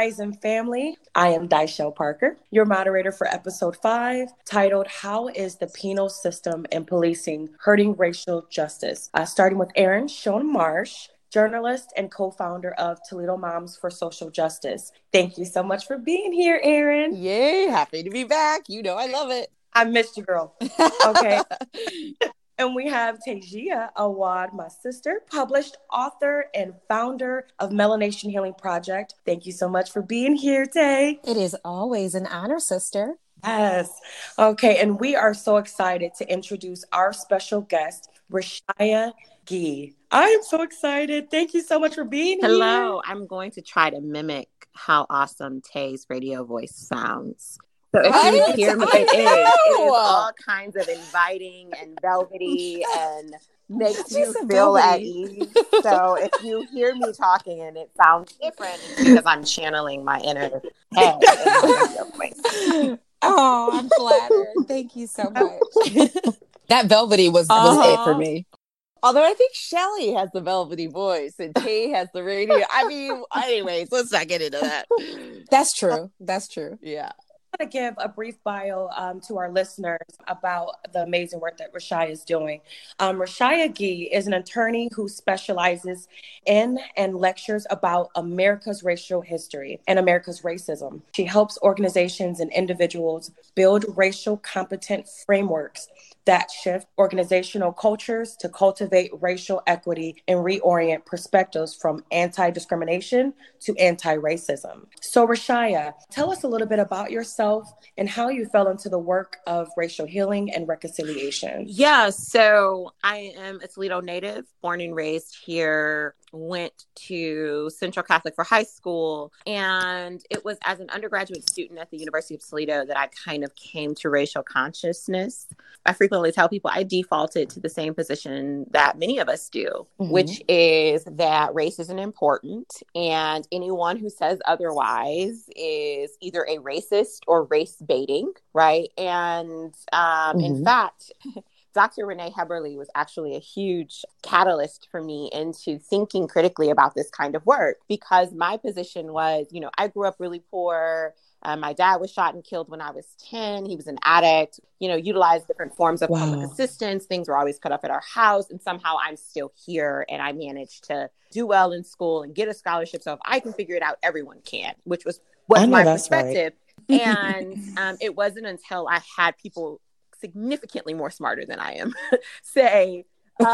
Rising family. I am Daishell Parker, your moderator for episode five, titled How is the Penal System and Policing Hurting Racial Justice? Uh, starting with Aaron Shona Marsh, journalist and co founder of Toledo Moms for Social Justice. Thank you so much for being here, Aaron. Yay, happy to be back. You know, I love it. I missed you, girl. Okay. And we have Tejia Awad, my sister, published author and founder of Melanation Healing Project. Thank you so much for being here, Tay. It is always an honor, sister. Yes. Okay. And we are so excited to introduce our special guest, Ra'Shya Ghee. I am so excited. Thank you so much for being Hello. here. Hello. I'm going to try to mimic how awesome Tay's radio voice sounds. So if you hear me, I it is, it is all kinds of inviting and velvety and makes She you said feel at ease. So if you hear me talking and it sounds different, it's because I'm channeling my inner head in my radio voice. Oh, I'm flattered. Thank you so much. that velvety was, was it Uh-huh. for me. Although I think Shelly has the velvety voice and Tay has the radio. I mean, anyways, let's not get into that. That's true. That's true. Yeah. Want to give a brief bio um, to our listeners about the amazing work that Ra'Shya is doing. Um, Ra'Shya Ghee is an attorney who specializes in and lectures about America's racial history and America's racism. She helps organizations and individuals build racial competent frameworks that shift organizational cultures to cultivate racial equity and reorient perspectives from anti discrimination to anti racism. So, Ra'Shya, tell us a little bit about yourself and how you fell into the work of racial healing and reconciliation. Yeah, so I am a Toledo native, born and raised here, went to Central Catholic for high school. And it was as an undergraduate student at the University of Toledo that I kind of came to racial consciousness. I frequently tell people I defaulted to the same position that many of us do, Mhm. which is that race isn't important. And anyone who says otherwise is either a racist or race baiting, right? And um, in Mhm. fact, Dr. Renee Heberle was actually a huge catalyst for me into thinking critically about this kind of work because my position was, you know, I grew up really poor. Uh, my dad was shot and killed when I was 10. He was an addict, you know, utilized different forms of Wow. public assistance. Things were always cut off at our house. And somehow I'm still here and I managed to do well in school and get a scholarship. So if I can figure it out, everyone can, which was, was my that's right. perspective. and um, it wasn't until I had people significantly more smarter than I am say, um,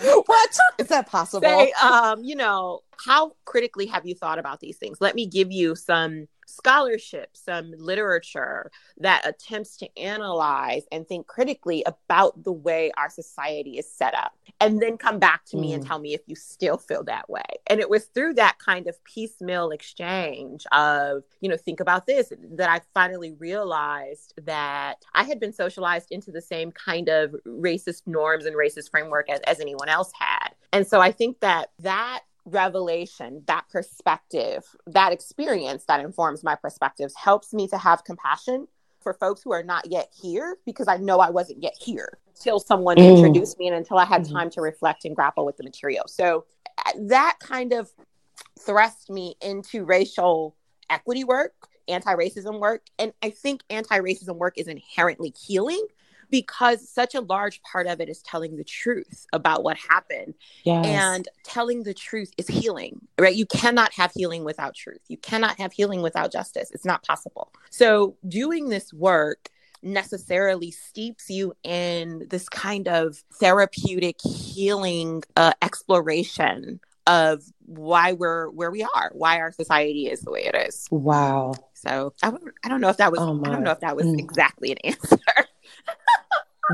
What? Is that possible? say, um, you know, how critically have you thought about these things? Let me give you some scholarship, some literature that attempts to analyze and think critically about the way our society is set up. And then come back to me and Mm. tell me if you still feel that way. And it was through that kind of piecemeal exchange of, you know, think about this that I finally realized that I had been socialized into the same kind of racist norms and racist framework as, as anyone else had. And so I think that that revelation, that perspective, that experience that informs my perspectives helps me to have compassion for folks who are not yet here because I know I wasn't yet here until someone Mm. introduced me and until I had Mhm. time to reflect and grapple with the material. So uh, that kind of thrust me into racial equity work, anti racism work. And I think anti racism work is inherently healing because such a large part of it is telling the truth about what happened. Yes. And telling the truth is healing, right? You cannot have healing without truth. You cannot have healing without justice. It's not possible. So, doing this work necessarily steeps you in this kind of therapeutic healing uh, exploration of why we're where we are, why our society is the way it is. wow. So I, don't- I don't know if that was Oh, I don't know if that was Mm. exactly an answer.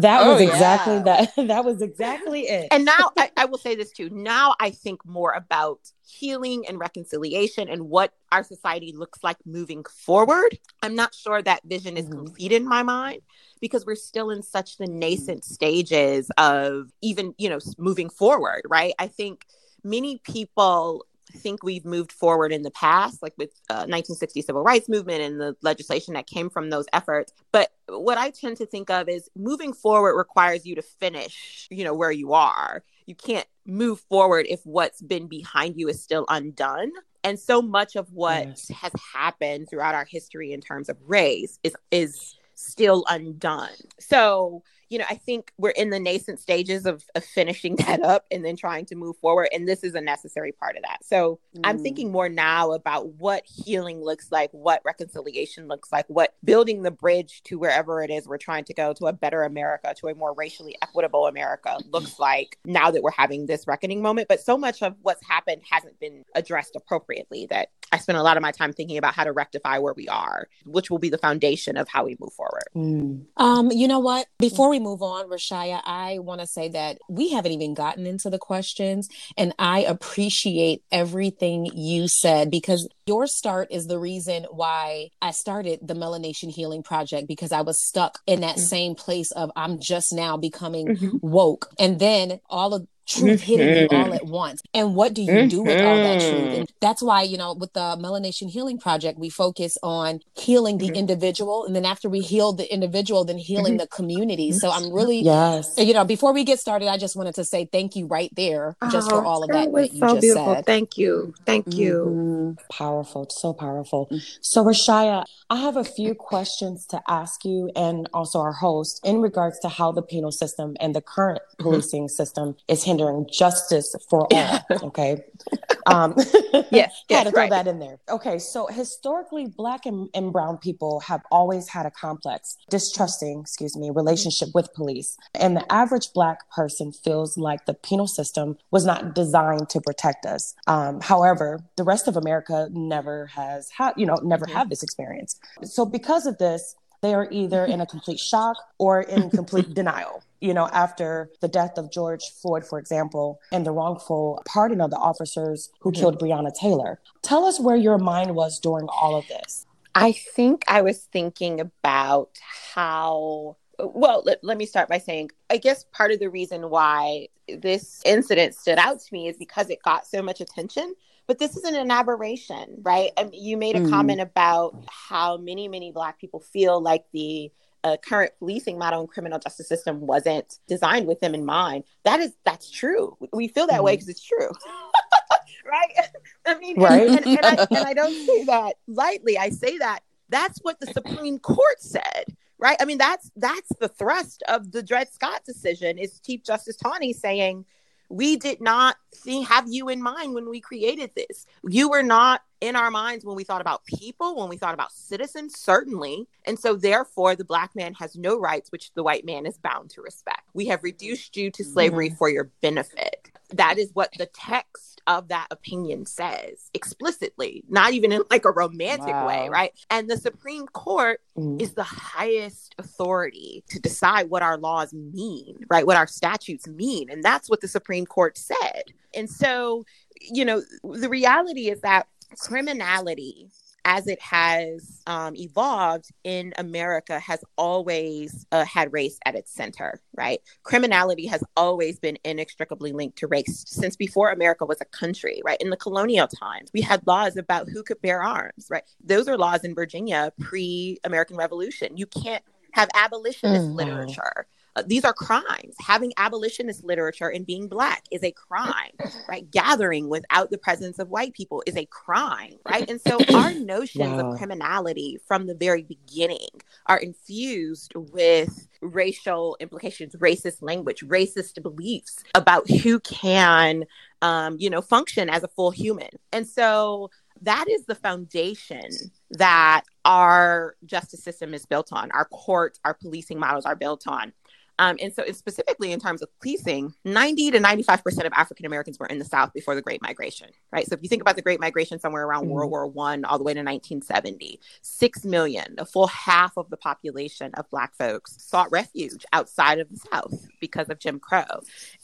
That Oh, was exactly yeah. that. That was exactly it. and now I, I will say this too. Now I think more about healing and reconciliation and what our society looks like moving forward. I'm not sure that vision is Mhm. complete in my mind because we're still in such the nascent stages of even, you know, moving forward, right? I think many people think we've moved forward in the past, like with uh, 1960 civil rights movement and the legislation that came from those efforts. But what I tend to think of is moving forward requires you to finish, you know, where you are. You can't move forward if what's been behind you is still undone. And so much of what Yes. has happened throughout our history in terms of race is is still undone. So, you know, I think we're in the nascent stages of, of finishing that up and then trying to move forward. And this is a necessary part of that. So I'm Mm. thinking more now about what healing looks like, what reconciliation looks like, what building the bridge to wherever it is we're trying to go to a better America, to a more racially equitable America looks like now that we're having this reckoning moment. But so much of what's happened hasn't been addressed appropriately that I spend a lot of my time thinking about how to rectify where we are, which will be the foundation of how we move forward. Mm. Um, you know what? Before we move on, Ra'Shya, I want to say that we haven't even gotten into the questions, and I appreciate everything you said because your start is the reason why I started the Melanation Healing Project because I was stuck in that Mhm. same place of I'm just now becoming Mhm. woke, and then all of truth hitting you all at once. And what do you do with all that truth? And that's why, you know, with the Melanation Healing Project, we focus on healing the Mhm. individual. And then after we heal the individual, then healing the community. So I'm really, Yes. you know, before we get started, I just wanted to say thank you right there just for all of that, that you just said. Thank you. Thank Mhm. Powerful, so powerful. Mm. So, Ra'Shya, I have a few questions to ask you and also our host in regards to how the penal system and the current Mm-hmm. policing system is hindering justice for all. Okay. Um, Yes, had yes, to throw right. that in there. Okay, so historically, Black and, and Brown people have always had a complex, distrusting, excuse me, relationship with police. And the average Black person feels like the penal system was not designed to protect us. Um, however, the rest of America never has had, you know, never Mhm. had this experience. So because of this, they are either in a complete shock or in complete denial. You know, after the death of George Floyd, for example, and the wrongful pardon of the officers who Mhm. killed Breonna Taylor. Tell us where your mind was during all of this. I think I was thinking about how. Well, let, let me start by saying, I guess part of the reason why this incident stood out to me is because it got so much attention. But this isn't an aberration, right? I mean, you made a Mhm. comment about how many, many Black people feel like the uh, current policing model and criminal justice system wasn't designed with them in mind. That is, that's true. We feel that way because it's true. right? I mean, Right. And, and, I, and I don't say that lightly. I say that that's what the Supreme Court said, right? I mean, that's that's the thrust of the Dred Scott decision. Is Chief Justice Taney saying we did not think, have you in mind when we created this? You were not in our minds when we thought about people, when we thought about citizens, certainly. And so, therefore, the black man has no rights, which the white man is bound to respect. We have reduced you to slavery for your benefit. That is what the text of that opinion says explicitly, not even in like a romantic way, right? And the Supreme Court Mm. is the highest authority to decide what our laws mean, right? What our statutes mean. And that's what the Supreme Court said. And so, you know, the reality is that criminality, as it has um, evolved in America, has always uh, had race at its center, right? Criminality has always been inextricably linked to race since before America was a country, right? In the colonial times, we had laws about who could bear arms, right? Those are laws in Virginia pre American Revolution. You can't have abolitionist Mm, literature. Uh, these are crimes. Having abolitionist literature and being black is a crime, right? Gathering without the presence of white people is a crime, right? And so our notions Wow. of criminality from the very beginning are infused with racial implications, racist language, racist beliefs about who can, um, you know, function as a full human. And so that is the foundation that our justice system is built on. Our courts, our policing models are built on. Um, and so, specifically in terms of policing, 90 to 95% of African Americans were in the South before the Great Migration, right? So, if you think about the Great Migration somewhere around Mhm. World War One all the way to 1970, 6 million, a full half of the population of Black folks sought refuge outside of the South because of Jim Crow.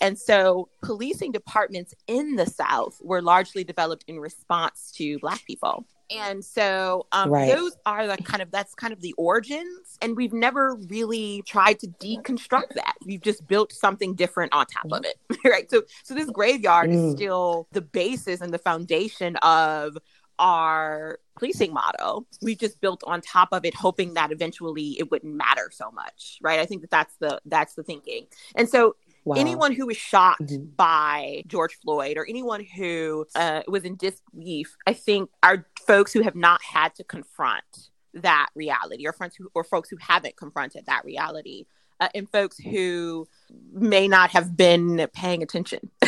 And so, policing departments in the South were largely developed in response to Black people. And so um, Right. those are the kind of that's kind of the origins, and we've never really tried to deconstruct that. We've just built something different on top of it, right? So, so this graveyard is Mm. still the basis and the foundation of our policing model. We've just built on top of it, hoping that eventually it wouldn't matter so much, right? I think that that's the that's the thinking. And so wow. anyone who was shocked mm-hmm. by George Floyd or anyone who uh, was in disbelief, I think are folks who have not had to confront that reality or friends who, or folks who haven't confronted that reality uh, and folks who may not have been paying attention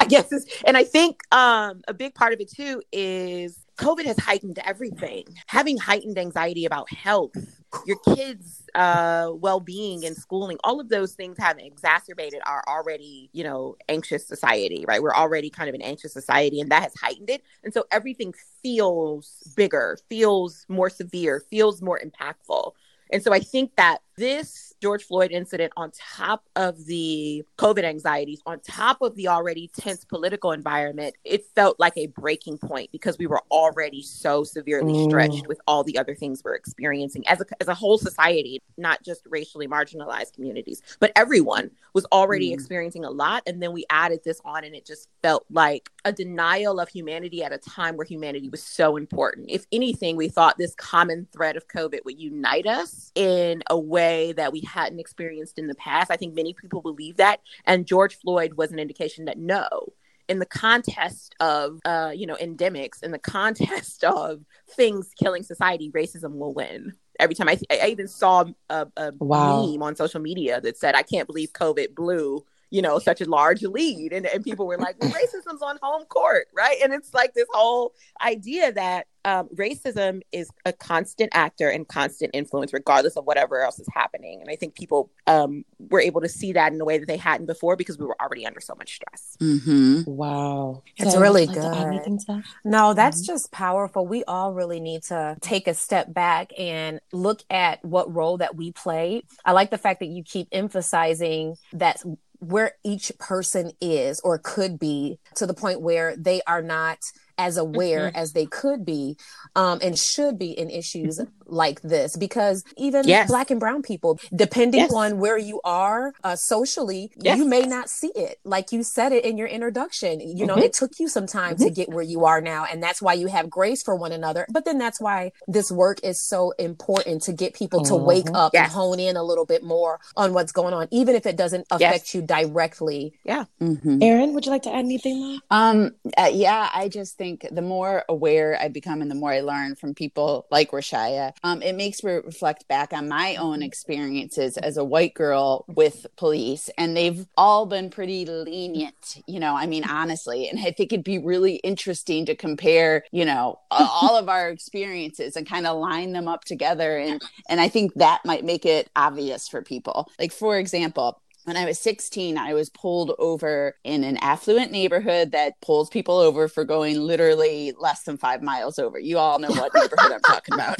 i guess and i think um, a big part of it too is covid has heightened everything. Having heightened anxiety about health your kids uh, well-being and schooling all of those things have exacerbated our already you know anxious society right? We're already kind of an anxious society and that has heightened it. And so everything feels bigger feels more severe feels more impactful. And so i think that this George Floyd incident, on top of the COVID anxieties, on top of the already tense political environment, it felt like a breaking point because we were already so severely mm. stretched with all the other things we're experiencing as a, as a whole society, not just racially marginalized communities, but everyone was already mm. experiencing a lot. And then we added this on, and it just felt like a denial of humanity at a time where humanity was so important. If anything, we thought this common thread of COVID would unite us in a way that we hadn't experienced in the past. I think many people believe that. And George Floyd was an indication that no, in the context of uh, you know endemics in the context of things killing society racism will win every time i, I even saw a, a wow. meme on social media that said i can't believe covid blew you know, such a large lead. And, and people were like, well, racism's on home court, right? And it's like this whole idea that um, racism is a constant actor and constant influence, regardless of whatever else is happening. And I think people um, were able to see that in a way that they hadn't before because we were already under so much stress. Mm-hmm. Wow. It's so, really good. No, that's mm-hmm. just powerful. We all really need to take a step back and look at what role that we play. I like the fact that you keep emphasizing that where each person is or could be to the point where they are not as aware mm-hmm. as they could be um, and should be in issues mm-hmm. like this because even yes. black and brown people depending yes. on where you are uh, socially yes. you may not see it like you said it in your introduction you know mm-hmm. it took you some time to mm-hmm. get where you are now and that's why you have grace for one another but then that's why this work is so important to get people to wake mm-hmm. up and hone in a little bit more on what's going on even if it doesn't affect you directly yeah mm-hmm. Erin would you like to add anything um uh, yeah i just think think the more aware I become and the more I learn from people like Ra'Shya, um, it makes me reflect back on my own experiences as a white girl with police. And they've all been pretty lenient, you know, I mean, honestly. And I think it'd be really interesting to compare, you know, all of our experiences and kind of line them up together. And, and I think that might make it obvious for people. Like, for example, when I was 16, I was pulled over in an affluent neighborhood that pulls people over for going literally less than five miles over. You all know what neighborhood I'm talking about.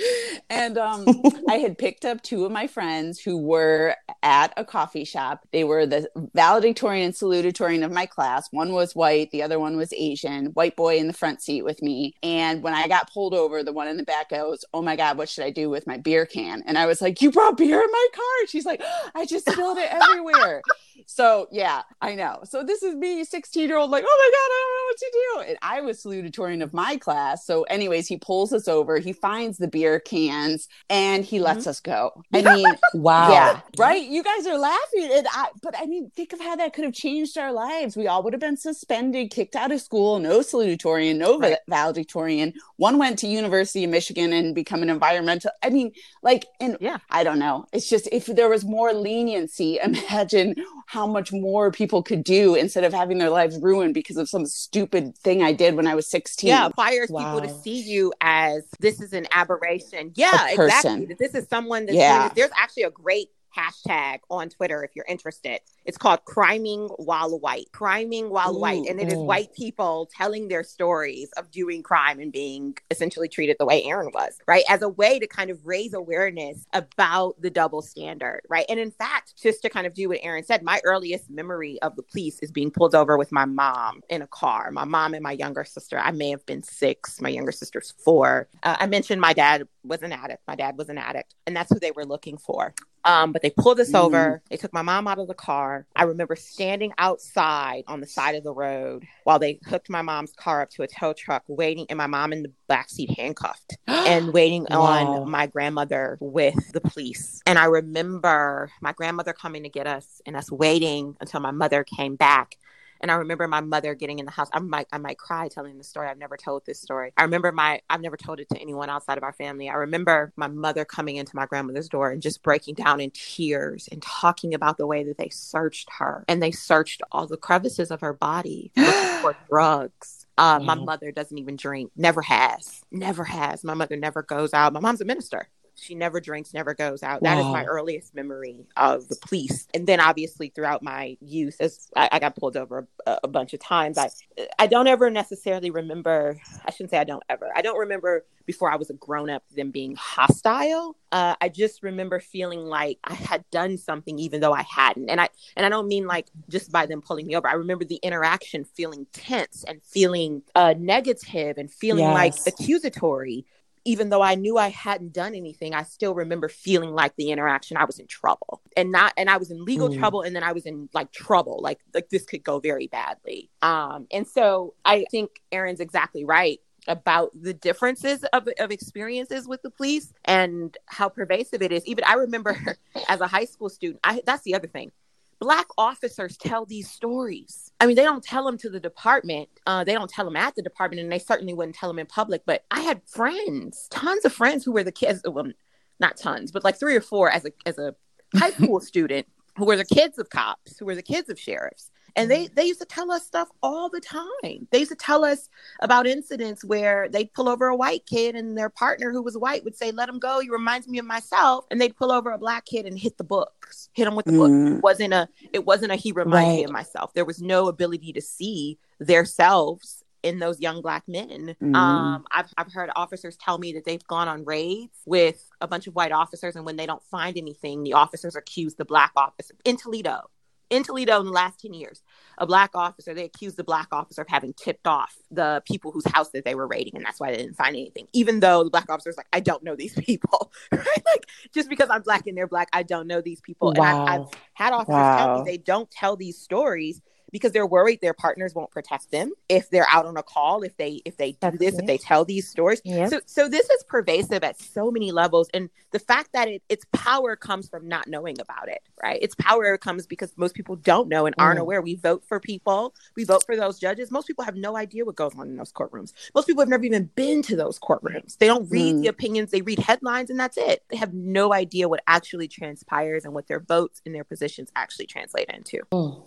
and um, I had picked up two of my friends who were at a coffee shop. They were the valedictorian and salutatorian of my class. One was white, the other one was Asian, white boy in the front seat with me. And when I got pulled over, the one in the back goes, Oh my God, what should I do with my beer can? And I was like, You brought beer in my car. She's like, I just spilled it everywhere. so yeah, I know. So this is me, 16 year old, like, oh my God, I don't know what to do. And I was salutatorian of my class. So, anyways, he pulls us over, he finds the beer cans and he lets mm-hmm. us go. I mean, wow. Yeah. Right. You guys are laughing. And I but I mean, think of how that could have changed our lives. We all would have been suspended, kicked out of school, no salutatorian, no right. valedictorian. One went to University of Michigan and become an environmental. I mean, like, and yeah, I don't know. It's just if there was more leniency, imagine how much more people could do instead of having their lives ruined because of some stupid thing I did when I was 16. Yeah, requires wow. people to see you as this is an aberration. Yeah, exactly. This is someone that's yeah. There's actually a great hashtag on Twitter if you're interested. It's called Criming While White. Criming While ooh, White. And it is white people telling their stories of doing crime and being essentially treated the way Aaron was, right? As a way to kind of raise awareness about the double standard, right? And in fact, just to kind of do what Aaron said, my earliest memory of the police is being pulled over with my mom in a car. My mom and my younger sister. I may have been six. My younger sister's four. Uh, I mentioned my dad was an addict. My dad was an addict, and that's who they were looking for Um, but they pulled us mm-hmm. over. They took my mom out of the car. I remember standing outside on the side of the road while they hooked my mom's car up to a tow truck, waiting, and my mom in the backseat handcuffed and waiting wow. on my grandmother with the police. And I remember my grandmother coming to get us and us waiting until my mother came back and I remember my mother getting in the house. I might I might cry telling the story. I've never told this story. I remember my I've never told it to anyone outside of our family. I remember my mother coming into my grandmother's door and just breaking down in tears and talking about the way that they searched her and they searched all the crevices of her body for drugs. Uh, My mother doesn't even drink, never has, never has. My mother never goes out. My mom's a minister. She never drinks, never goes out. Wow. That is my earliest memory of the police. And then obviously throughout my youth, as I, I got pulled over a, a, bunch of times, I I don't ever necessarily remember. I shouldn't say I don't ever. I don't remember before I was a grown up them being hostile. Uh, I just remember feeling like I had done something even though I hadn't. And I and I don't mean like just by them pulling me over. I remember the interaction feeling tense and feeling uh, negative and feeling yes. like accusatory even though I knew I hadn't done anything, I still remember feeling like the interaction I was in trouble and not and I was in legal mm. trouble and then I was in like trouble like like this could go very badly. Um and so I think Erin's exactly right about the differences of, of experiences with the police and how pervasive it is. Even I remember as a high school student, I that's the other thing black officers tell these stories. I mean, they don't tell them to the department. Uh, they don't tell them at the department, and they certainly wouldn't tell them in public. But I had friends, tons of friends who were the kids. Well, not tons, but like three or four as a as a high school student who were the kids of cops, who were the kids of sheriffs, and they they used to tell us stuff all the time they used to tell us about incidents where they'd pull over a white kid and their partner who was white would say let him go he reminds me of myself and they'd pull over a black kid and hit the books hit him with the mm. book it wasn't a it wasn't a he reminds right. me of myself there was no ability to see their selves in those young black men. Mm. Um, I've, I've heard officers tell me that they've gone on raids with a bunch of white officers, and when they don't find anything, the officers accuse the black officer in Toledo in Toledo in the last 10 years, a black officer, they accused the black officer of having tipped off the people whose house that they were raiding. And that's why they didn't find anything. Even though the black officer was like, I don't know these people. right? Like just because I'm black and they're black, I don't know these people. Wow. And I've, I've had officers wow. tell me they don't tell these stories because they're worried their partners won't protect them if they're out on a call if they if they do That's this it. if they tell these stories yep. so so this is pervasive at so many levels and the fact that it, its power comes from not knowing about it right its power comes because most people don't know and aren't mm. aware we vote for people we vote for those judges most people have no idea what goes on in those courtrooms most people have never even been to those courtrooms they don't read mm. the opinions they read headlines and that's it they have no idea what actually transpires and what their votes and their positions actually translate into mm.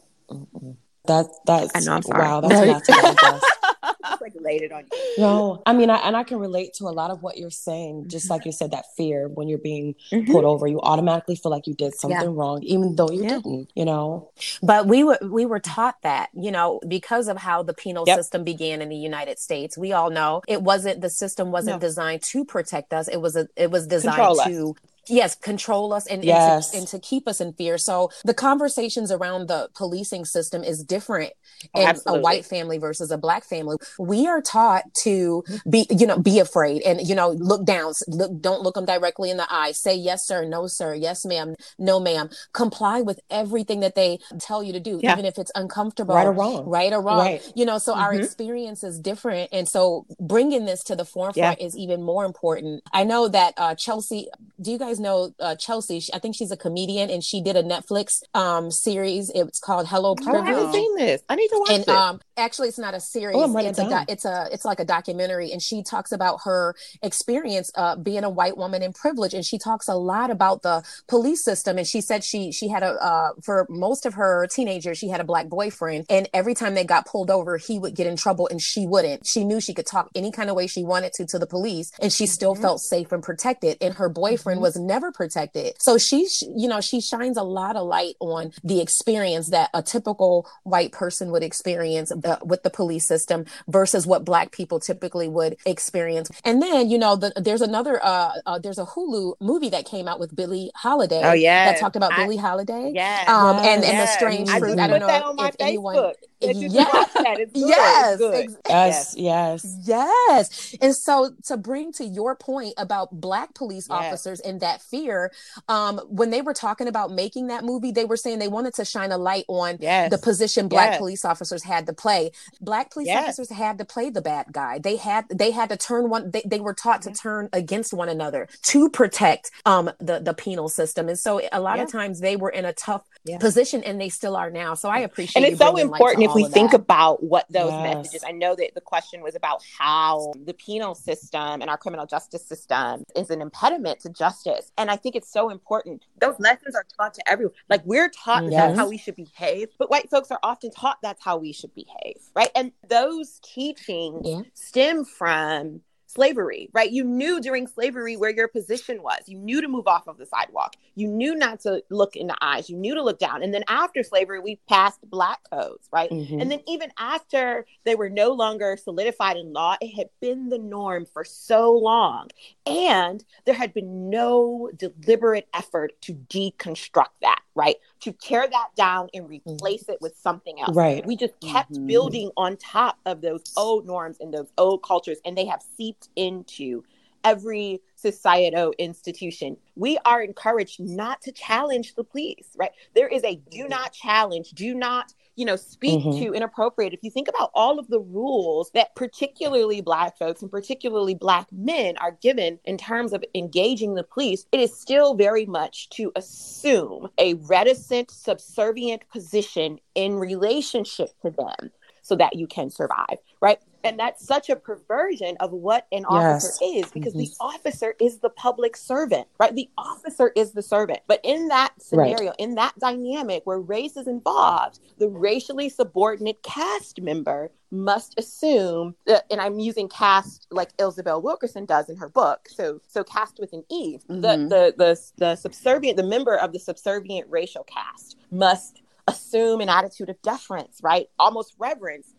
That that's I know, I'm sorry. wow, that's a lot to digest. like laid it on you. No, I mean, I, and I can relate to a lot of what you're saying. Just like you said, that fear when you're being mm-hmm. pulled over, you automatically feel like you did something yeah. wrong, even though you yeah. didn't. You know. But we were we were taught that, you know, because of how the penal yep. system began in the United States. We all know it wasn't the system wasn't no. designed to protect us. It was a it was designed Control to us yes control us and, yes. and, to, and, to, keep us in fear so the conversations around the policing system is different oh, in a white family versus a black family we are taught to be you know be afraid and you know look down look don't look them directly in the eye say yes sir no sir yes ma'am no ma'am comply with everything that they tell you to do yeah. even if it's uncomfortable right or wrong right or wrong right. you know so mm-hmm. our experience is different and so bringing this to the forefront yeah. is even more important i know that uh, chelsea do you guys know uh, Chelsea. She, I think she's a comedian, and she did a Netflix um, series. It's called Hello Privilege. Oh, I haven't seen this. I need to watch and, it. Um, actually, it's not a series. Oh, it's a do- it's a it's like a documentary, and she talks about her experience uh, being a white woman in privilege, and she talks a lot about the police system. And she said she she had a uh, for most of her teenagers, she had a black boyfriend, and every time they got pulled over, he would get in trouble, and she wouldn't. She knew she could talk any kind of way she wanted to to the police, and she still mm-hmm. felt safe and protected. And her boyfriend mm-hmm. was never protected. So she, you know, she shines a lot of light on the experience that a typical white person would experience uh, with the police system versus what black people typically would experience. And then, you know, the, there's another, uh, uh, there's a Hulu movie that came out with Billie Holiday. Oh yeah, that talked about I, Billie Holiday. Yeah, um, and and the strange fruit. I don't know if anyone. That Yes. It's. Yes, It's good. ex- Yes, yes. Yes. And so to bring to your point about black police Yes. officers and that fear, um, when they were talking about making that movie, they were saying they wanted to shine a light on Yes. the position black Yes. police officers had to play. Black police Yes. officers had to play the bad guy. They had they had to turn one they, they were taught to turn against one another to protect um the the penal system. And so a lot of times they were in a tough Yeah. position and they still are now. So I appreciate and it's so bringing light to important if we think that. about what those Yes. messages i know that the question was about how the penal system and our criminal justice system is an impediment to justice and i think it's so important those lessons are taught to everyone like we're taught Yes. that's how we should behave but white folks are often taught that's how we should behave right and those teachings Yeah. stem from slavery, right? You knew during slavery where your position was. You knew to move off of the sidewalk. You knew not to look in the eyes. You knew to look down. And then after slavery, we passed black codes, right? Mhm. And then even after they were no longer solidified in law, it had been the norm for so long. And there had been no deliberate effort to deconstruct that, right? To tear that down and replace it with something else. Right. We just kept Mhm. building on top of those old norms and those old cultures, and they have seeped into every societal institution. We are encouraged not to challenge the police, right? There is a do not challenge, do not, you know, speak Mhm. to inappropriate. If you think about all of the rules that particularly Black folks and particularly Black men are given in terms of engaging the police, it is still very much to assume a reticent, subservient position in relationship to them so that you can survive, right? And that's such a perversion of what an officer is because the officer is the public servant, right? The officer is the servant. But in that scenario, in that dynamic where race is involved, the racially subordinate caste member must assume that, and I'm using caste like Isabel Wilkerson does in her book. So, so caste with an E. Mhm. The, the the the subservient, the member of the subservient racial caste must assume an attitude of deference, right? Almost reverence,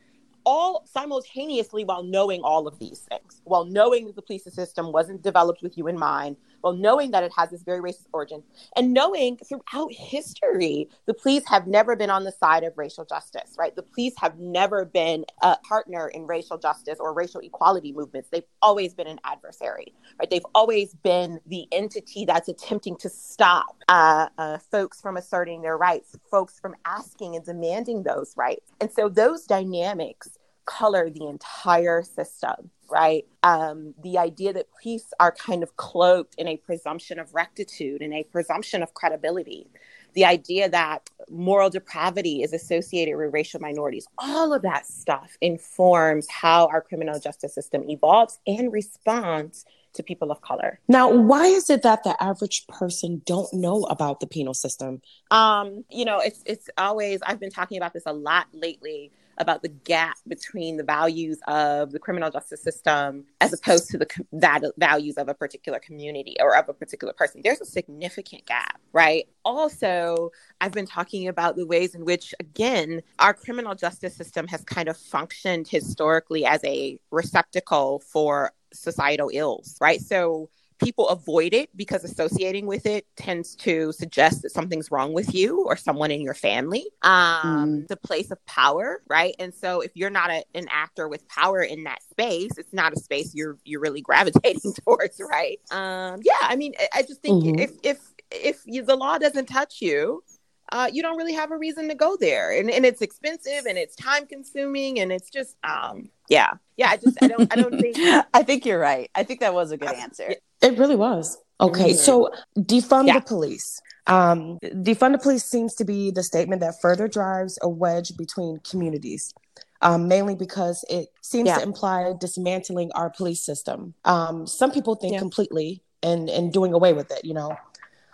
all simultaneously while knowing all of these things, while knowing that the police system wasn't developed with you in mind, while knowing that it has this very racist origin, and knowing throughout history, the police have never been on the side of racial justice, right? The police have never been a partner in racial justice or racial equality movements. They've always been an adversary, right? They've always been the entity that's attempting to stop uh, uh, folks from asserting their rights, folks from asking and demanding those rights. And so those dynamics color the entire system, right? Um, the idea that police are kind of cloaked in a presumption of rectitude and a presumption of credibility. The idea that moral depravity is associated with racial minorities, all of that stuff informs how our criminal justice system evolves and responds to people of color. Now, why is it that the average person don't know about the penal system? Um, you know, it's it's always I've been talking about this a lot lately about the gap between the values of the criminal justice system as opposed to the that values of a particular community or of a particular person. There's a significant gap, right? Also, I've been talking about the ways in which again, our criminal justice system has kind of functioned historically as a receptacle for societal ills, right? So people avoid it because associating with it tends to suggest that something's wrong with you or someone in your family. Um, The place of power, right? And so if you're not a, an actor with power in that space, it's not a space you're you're really gravitating towards, right? Um, yeah, I mean, I, I just think Mhm. if if if you, the law doesn't touch you. Uh, you don't really have a reason to go there, and, and it's expensive, and it's time consuming, and it's just, um, yeah, yeah. I just, I don't, I don't think. I think you're right. I think that was a good answer. It really was. Okay, Mhm. so defund Yeah. the police. Um, defund the police seems to be the statement that further drives a wedge between communities, um, mainly because it seems Yeah. to imply dismantling our police system. Um, some people think Yeah. completely and and doing away with it. You know,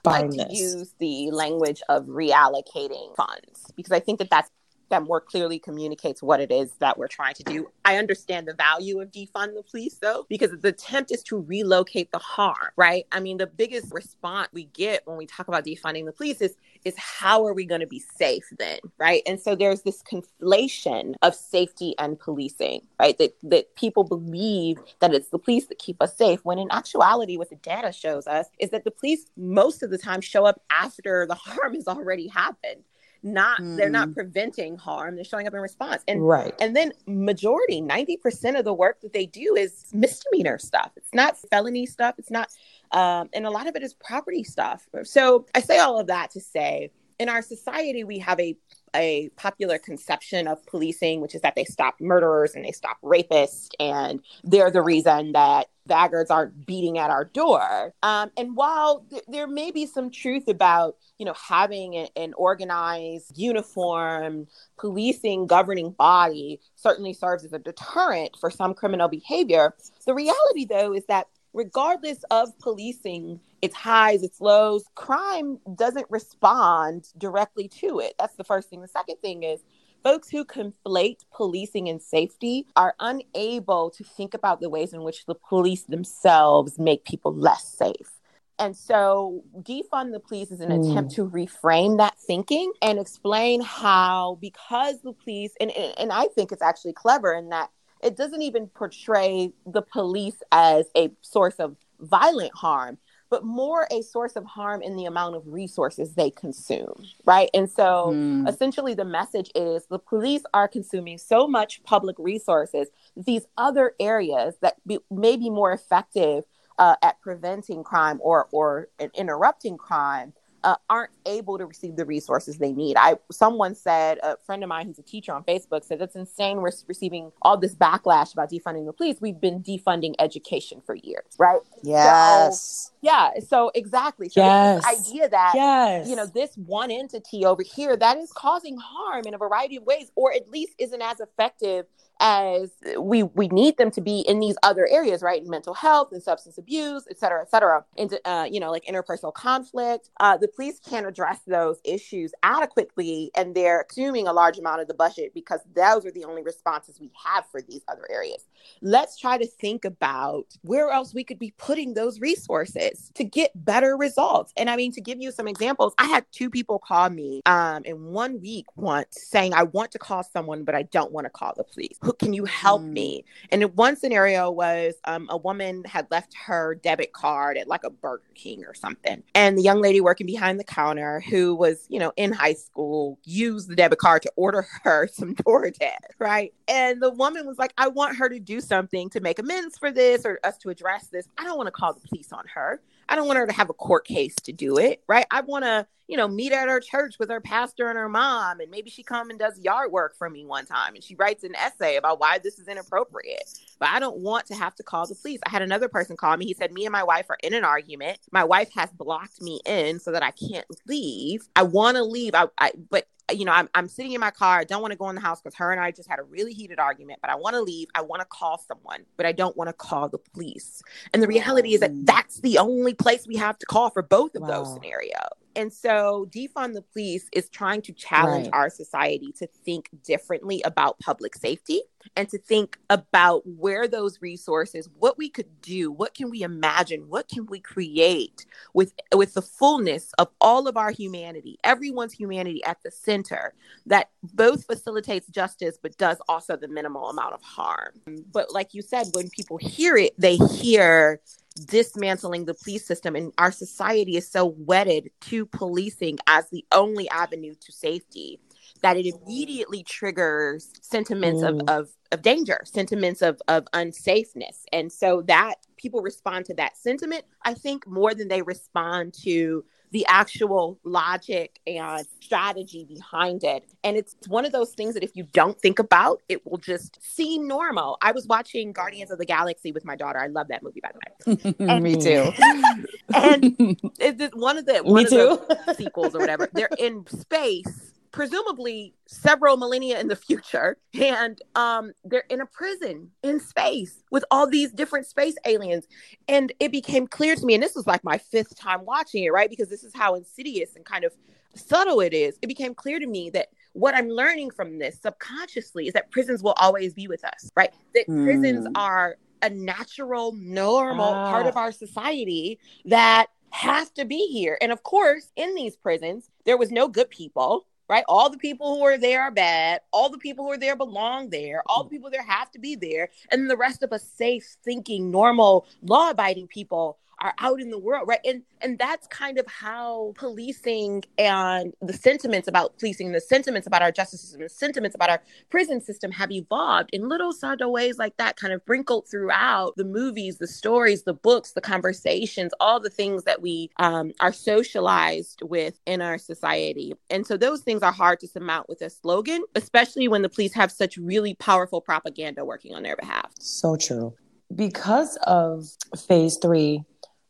like to use the language of reallocating funds because I think that that's that more clearly communicates what it is that we're trying to do. I understand the value of defund the police though, because the attempt is to relocate the harm, right? I mean, the biggest response we get when we talk about defunding the police is is how are we going to be safe then, right? And so there's this conflation of safety and policing, right? That that people believe that it's the police that keep us safe, when in actuality, what the data shows us is that the police most of the time show up after the harm has already happened. not mm. they're not preventing harm they're showing up in response and right and then majority 90% of the work that they do is misdemeanor stuff it's not felony stuff it's not um, and a lot of it is property stuff so i say all of that to say in our society we have a a popular conception of policing, which is that they stop murderers and they stop rapists, and they're the reason that baggards aren't beating at our door. Um, and while th- there may be some truth about, you know, having a- an organized, uniform policing governing body certainly serves as a deterrent for some criminal behavior, the reality, though, is that regardless of policing its highs, its lows, crime doesn't respond directly to it. That's the first thing. The second thing is folks who conflate policing and safety are unable to think about the ways in which the police themselves make people less safe. And so, defund the police is an mm. attempt to reframe that thinking and explain how, because the police, and, and I think it's actually clever in that it doesn't even portray the police as a source of violent harm but more a source of harm in the amount of resources they consume, right? And so mm. essentially the message is the police are consuming so much public resources, these other areas that be, may be more effective uh, at preventing crime or, or interrupting crime uh, aren't able to receive the resources they need. I someone said a friend of mine who's a teacher on Facebook said it's insane we're receiving all this backlash about defunding the police. We've been defunding education for years, right? Yes. So, yeah. So exactly. So yes. this idea that yes. you know this one entity over here that is causing harm in a variety of ways, or at least isn't as effective as we we need them to be in these other areas, right? Mental health and substance abuse, et cetera, et cetera. Into uh, you know, like interpersonal conflict. Uh, the police can't address those issues adequately, and they're consuming a large amount of the budget because those are the only responses we have for these other areas. Let's try to think about where else we could be putting those resources to get better results. And I mean, to give you some examples, I had two people call me um, in one week once saying, I want to call someone, but I don't want to call the police can you help mm. me? And one scenario was um, a woman had left her debit card at like a Burger King or something. And the young lady working behind the counter who was, you know, in high school used the debit card to order her some DoorDash, right? And the woman was like, I want her to do something to make amends for this or us to address this. I don't want to call the police on her. I don't want her to have a court case to do it, right? I want to, you know, meet at her church with her pastor and her mom, and maybe she come and does yard work for me one time, and she writes an essay about why this is inappropriate. But I don't want to have to call the police. I had another person call me. He said, "Me and my wife are in an argument. My wife has blocked me in so that I can't leave. I want to leave. I, I, but you know, I'm, I'm sitting in my car. I don't want to go in the house because her and I just had a really heated argument, but I want to leave. I want to call someone, but I don't want to call the police. And the reality is that that's the only place we have to call for both of wow. those scenarios. And so defund the police is trying to challenge right. our society to think differently about public safety and to think about where those resources, what we could do, what can we imagine, what can we create with with the fullness of all of our humanity, everyone's humanity at the center that both facilitates justice but does also the minimal amount of harm. But like you said, when people hear it, they hear dismantling the police system and our society is so wedded to policing as the only avenue to safety that it immediately triggers sentiments of, mm. of, of danger sentiments of, of unsafeness and so that people respond to that sentiment i think more than they respond to the actual logic and strategy behind it. And it's one of those things that if you don't think about, it will just seem normal. I was watching Guardians of the Galaxy with my daughter. I love that movie, by the way. And, Me mm. too. and it's one of the one Me of too. the sequels or whatever. They're in space presumably several millennia in the future. And um they're in a prison in space with all these different space aliens. And it became clear to me and this was like my fifth time watching it right? Because this is how insidious and kind of subtle it is. It became clear to me that what i'm learning from this subconsciously is that prisons will always be with us right? That mm. prisons are a natural normal ah. part of our society that has to be here. And of course in these prisons there was no good people right? All the people who are there are bad. All the people who are there belong there. All the people there have to be there. And the rest of us safe, thinking, normal, law abiding people are out in the world, right? And and that's kind of how policing and the sentiments about policing, the sentiments about our justice system, the sentiments about our prison system have evolved in little subtle ways like that, kind of wrinkled throughout the movies, the stories, the books, the conversations, all the things that we um, are socialized with in our society. And so those things are hard to surmount with a slogan, especially when the police have such really powerful propaganda working on their behalf. So true. Because of phase three,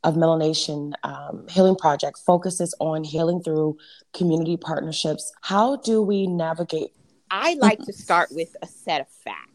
of Melanation um, Healing Project focuses on healing through community partnerships. How do we navigate? I like to start with a set of facts.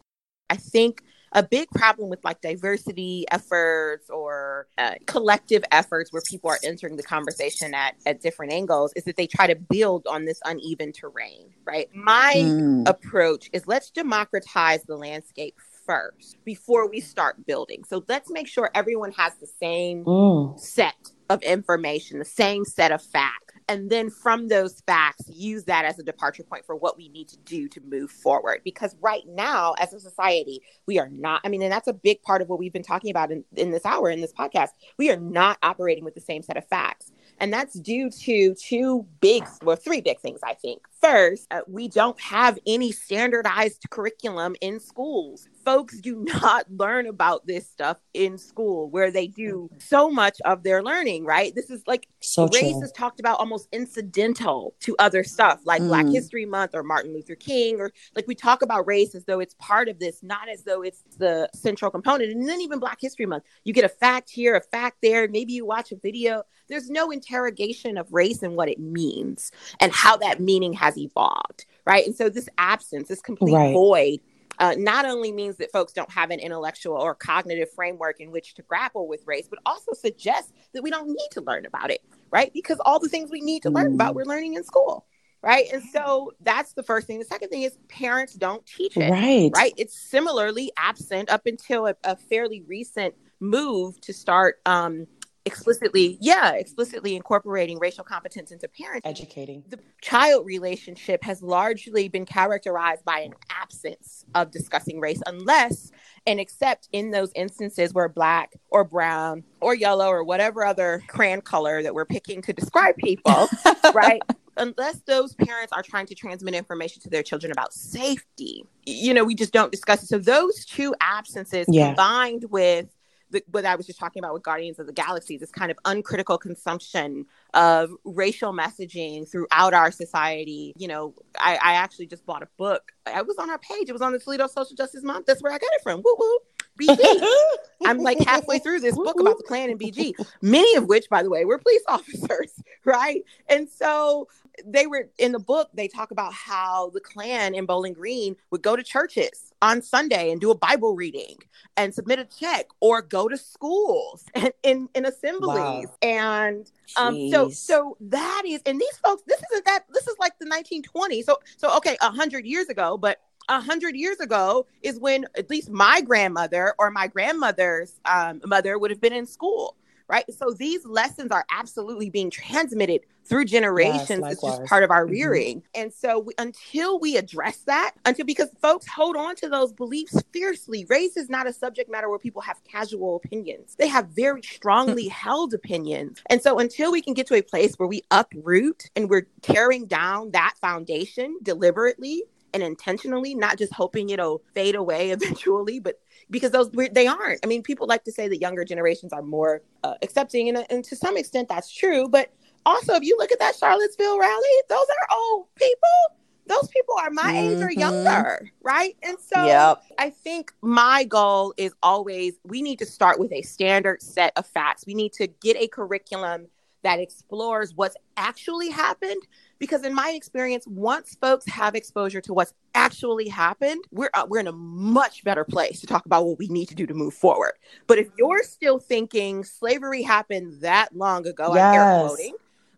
I think a big problem with like diversity efforts or uh, collective efforts where people are entering the conversation at, at different angles is that they try to build on this uneven terrain, right? My mm. approach is let's democratize the landscape first before we start building. So let's make sure everyone has the same mm. set of information, the same set of facts. And then from those facts, use that as a departure point for what we need to do to move forward. Because right now, as a society, we are not, I mean, and that's a big part of what we've been talking about in, in this hour, in this podcast. We are not operating with the same set of facts. And that's due to two big, well, three big things, I think. First, uh, we don't have any standardized curriculum in schools. Folks do not learn about this stuff in school where they do so much of their learning, right? This is like so race true. is talked about almost incidental to other stuff like mm. Black History Month or Martin Luther King, or like we talk about race as though it's part of this, not as though it's the central component. And then even Black History Month, you get a fact here, a fact there, maybe you watch a video. There's no interrogation of race and what it means and how that meaning has has evolved, right? And so this absence, this complete right. void, uh, not only means that folks don't have an intellectual or cognitive framework in which to grapple with race, but also suggests that we don't need to learn about it, right? Because all the things we need to learn about, mm. we're learning in school. Right. And so that's the first thing. The second thing is parents don't teach it. Right. Right. It's similarly absent up until a, a fairly recent move to start um, explicitly yeah explicitly incorporating racial competence into parenting educating the child relationship has largely been characterized by an absence of discussing race unless and except in those instances where black or brown or yellow or whatever other crayon color that we're picking to describe people right unless those parents are trying to transmit information to their children about safety you know we just don't discuss it so those two absences yeah. combined with the, what I was just talking about with Guardians of the Galaxy, this kind of uncritical consumption of racial messaging throughout our society. You know, I, I actually just bought a book. I was on our page. It was on the Toledo Social Justice Month. That's where I got it from. Woo woo. BG. I'm like halfway through this book about the Klan and BG, many of which, by the way, were police officers, right? And so they were in the book, they talk about how the Klan in Bowling Green would go to churches on Sunday and do a Bible reading and submit a check or go to schools and in, in assemblies. Wow. And um, so so that is and these folks, this isn't that this is like the 1920s. So so okay, a hundred years ago, but a hundred years ago is when at least my grandmother or my grandmother's um, mother would have been in school right? So these lessons are absolutely being transmitted through generations. Yes, it's just part of our mm-hmm. rearing. Mm-hmm. and so we, until we address that until because folks hold on to those beliefs fiercely. Race is not a subject matter where people have casual opinions. They have very strongly held opinions. And so until we can get to a place where we uproot and we're tearing down that foundation deliberately and intentionally, not just hoping it'll fade away eventually, but because those they aren't. I mean, people like to say that younger generations are more uh, accepting, and, and to some extent that's true. But also, if you look at that Charlottesville rally, those are old people. Those people are my mm-hmm. age or mm-hmm. younger, right? And so yep. I think my goal is always we need to start with a standard set of facts. We need to get a curriculum that explores what's actually happened because in my experience once folks have exposure to what's actually happened we're uh, we're in a much better place to talk about what we need to do to move forward but if you're still thinking slavery happened that long ago yes. i'm air quoting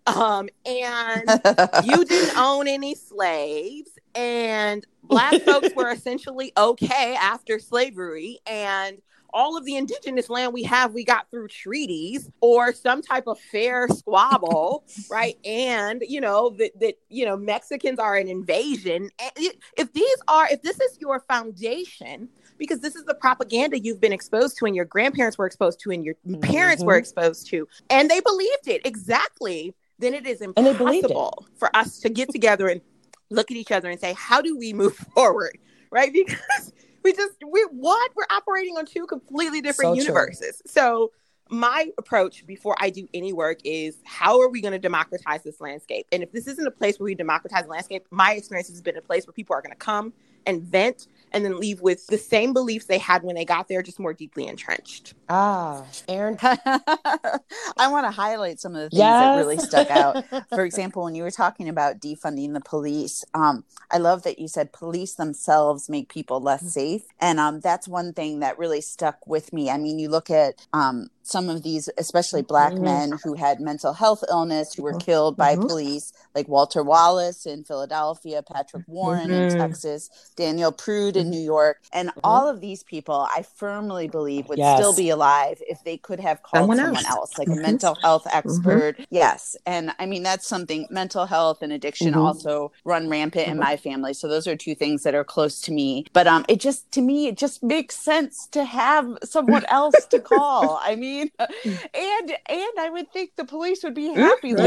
um, and you didn't own any slaves and black folks were essentially okay after slavery and all of the indigenous land we have we got through treaties or some type of fair squabble right and you know that that you know mexicans are an invasion if these are if this is your foundation because this is the propaganda you've been exposed to and your grandparents were exposed to and your parents were Mhm. exposed to and they believed it exactly then it is believed it. impossible for us to get together and look at each other and say how do we move forward right because we just we what we're operating on two completely different So true. universes so my approach before I do any work is how are we going to democratize this landscape? And if this isn't a place where we democratize the landscape, my experience has been a place where people are going to come and vent and then leave with the same beliefs they had when they got there, just more deeply entrenched. Ah, Aaron. I want to highlight some of the things that really stuck out. For example, when you were talking about defunding the police, um, I love that you said police themselves make people less safe. And um, that's one thing that really stuck with me. I mean, you look at um, some of these, especially black Mhm. men who had mental health illness, who were killed by Mhm. police, like Walter Wallace in Philadelphia, Patrick Warren in Mhm. Texas, Daniel Prude in New York. And all of these people, I firmly believe, would Yes. still be alive if they could have called Someone someone, else. else. like a mental health expert. Yes. And I mean, that's something mental health and addiction also run rampant in my family. So those are two things that are close to me. But um, it just, to me, it just makes sense to have someone else to call. I mean, and and I would think the police would be happy. Like,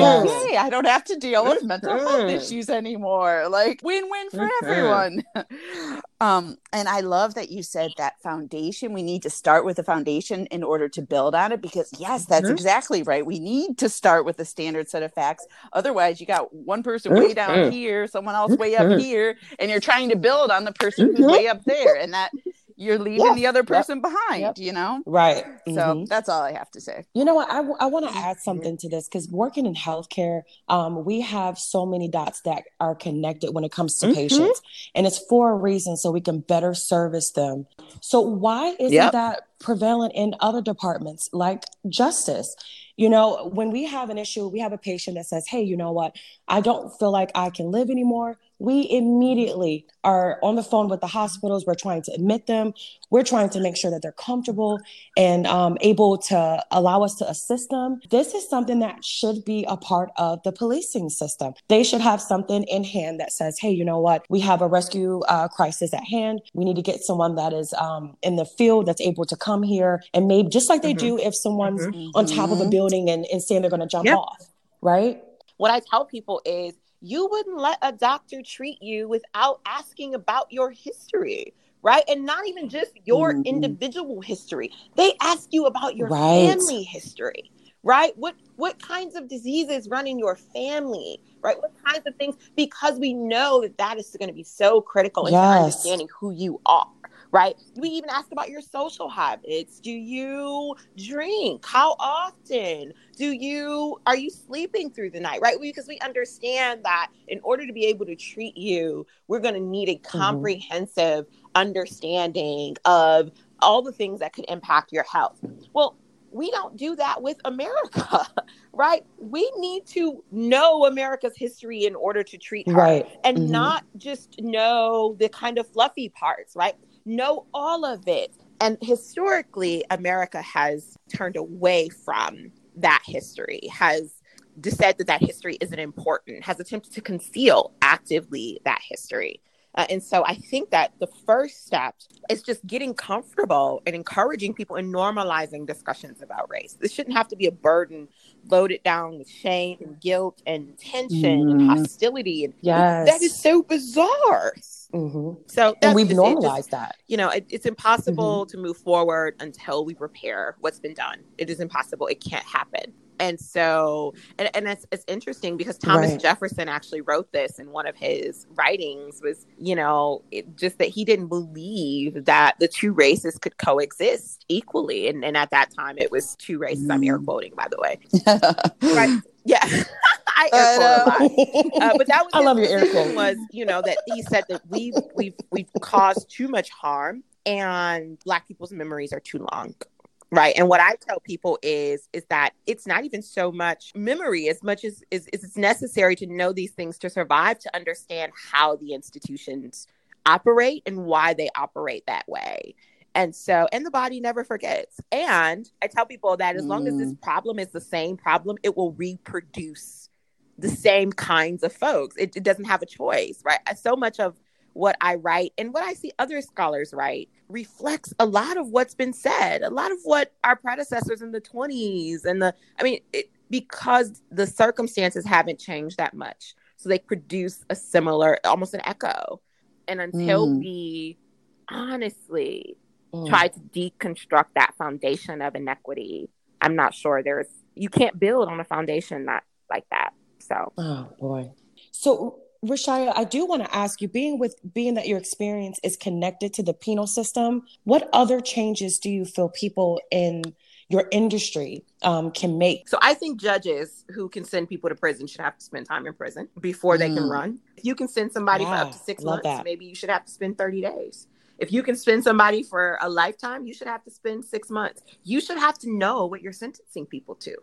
yay, I don't have to deal with mental health issues anymore. Like win-win for Mhm. everyone. um, and I love that you said that foundation. We need to start with a foundation in order to build on it because yes, that's Mhm. exactly right. We need to start with a standard set of facts. Otherwise, you got one person way down Mhm. here, someone else way up Mhm. here, and you're trying to build on the person who's way up there, and that you're leaving Yeah. the other person behind. Yep. You know. Right. So Mhm. that's all I have to say. You know what? I, want to add something to this because working in healthcare, um, we have so many dots that are connected when it comes to Mhm. patients, and it's for a reason so we can better service them. So why isn't Yep. that prevalent in other departments like justice? You know, when we have an issue, we have a patient that says, "Hey, you know what? I don't feel like I can live anymore." We immediately are on the phone with the hospitals. We're trying to admit them. We're trying to make sure that they're comfortable and um, able to allow us to assist them. This is something that should be a part of the policing system. They should have something in hand that says, hey, you know what? We have a rescue uh, crisis at hand. We need to get someone that is um, in the field that's able to come here and maybe just like they Mhm. do if someone's Mhm. on top of a Mhm. building and, and saying they're going to jump Yep. off, right? What I tell people is you wouldn't let a doctor treat you without asking about your history. Right. And not even just your Mhm. individual history. They ask you about your Right. family history. Right? What what kinds of diseases run in your family? Right? What kinds of things? Because we know that that is going to be so critical Yes. understanding who you are. Right? We even ask about your social habits. Do you drink? How often? Do you are you sleeping through the night? Right? Because we understand that in order to be able to treat you, we're going to need a comprehensive understanding of all the things that could impact your health. Well, we don't do that with America, right? We need to know America's history in order to treat her Right. and Mhm. not just know the kind of fluffy parts, right? Know all of it. And historically, America has turned away from that history, has said that that history isn't important, has attempted to conceal actively that history. Uh, and so I think that the first step is just getting comfortable and encouraging people and normalizing discussions about race. This shouldn't have to be a burden loaded down with shame and guilt and tension and Mhm. hostility. And Yes. that is so bizarre. Mhm. So And we've just it. Just, normalized that. you know, it, it's impossible to move forward until we repair what's been done. It is impossible. It can't happen. And so, and, and it's, it's interesting because Thomas Right. Jefferson actually wrote this in one of his writings was, you know, it, just that he didn't believe that the two races could coexist equally. And, and at that time, it was two races. I'm air Mm. quoting, by the way. Right. Yeah. I I air quote a lot. uh, but that was I love your air position was you know that he said that we've we've we've caused too much harm and black people's memories are too long right? And what i tell people is is that it's not even so much memory as much as is it's necessary to know these things to survive to understand how the institutions operate and why they operate that way. And so and the body never forgets. And i tell people that as long as this problem is the same problem it will reproduce the same kinds of folks. It, it doesn't have a choice, right? So much of what I write and what I see other scholars write reflects a lot of what's been said, a lot of what our predecessors in the 20s and the, I mean, it, because the circumstances haven't changed that much. So they produce a similar, almost an echo. And until mm. we honestly mm. try to deconstruct that foundation of inequity, I'm not sure there's, you can't build on a foundation not like that. So, oh boy. So Ra'Shya, I do want to ask you, being with being that your experience is connected to the penal system, what other changes do you feel people in your industry um, can make? So I think judges who can send people to prison should have to spend time in prison before they mm. can run. If you can send somebody yeah, for up to six months, that. maybe you should have to spend 30 days. If you can spend somebody for a lifetime, you should have to spend six months. You should have to know what you're sentencing people to.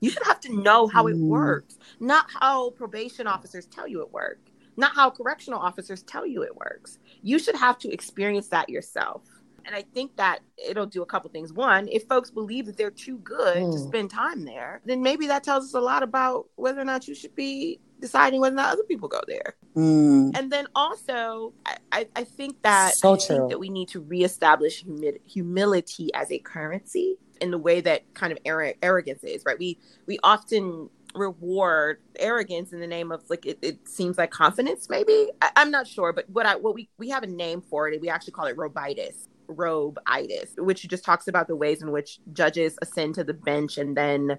You should have to know how it mm. works, not how probation officers tell you it works, not how correctional officers tell you it works. You should have to experience that yourself. And I think that it'll do a couple things. One, if folks believe that they're too good mm. to spend time there, then maybe that tells us a lot about whether or not you should be deciding whether or not other people go there. Mm. And then also, I, I, I think that so I think that we need to reestablish humi- humility as a currency in the way that kind of arrogance is, right? We we often reward arrogance in the name of like it, it seems like confidence maybe? I, am not sure but what i what we we have a name for it we actually call it robitis robe-itis which just talks about the ways in which judges ascend to the bench and then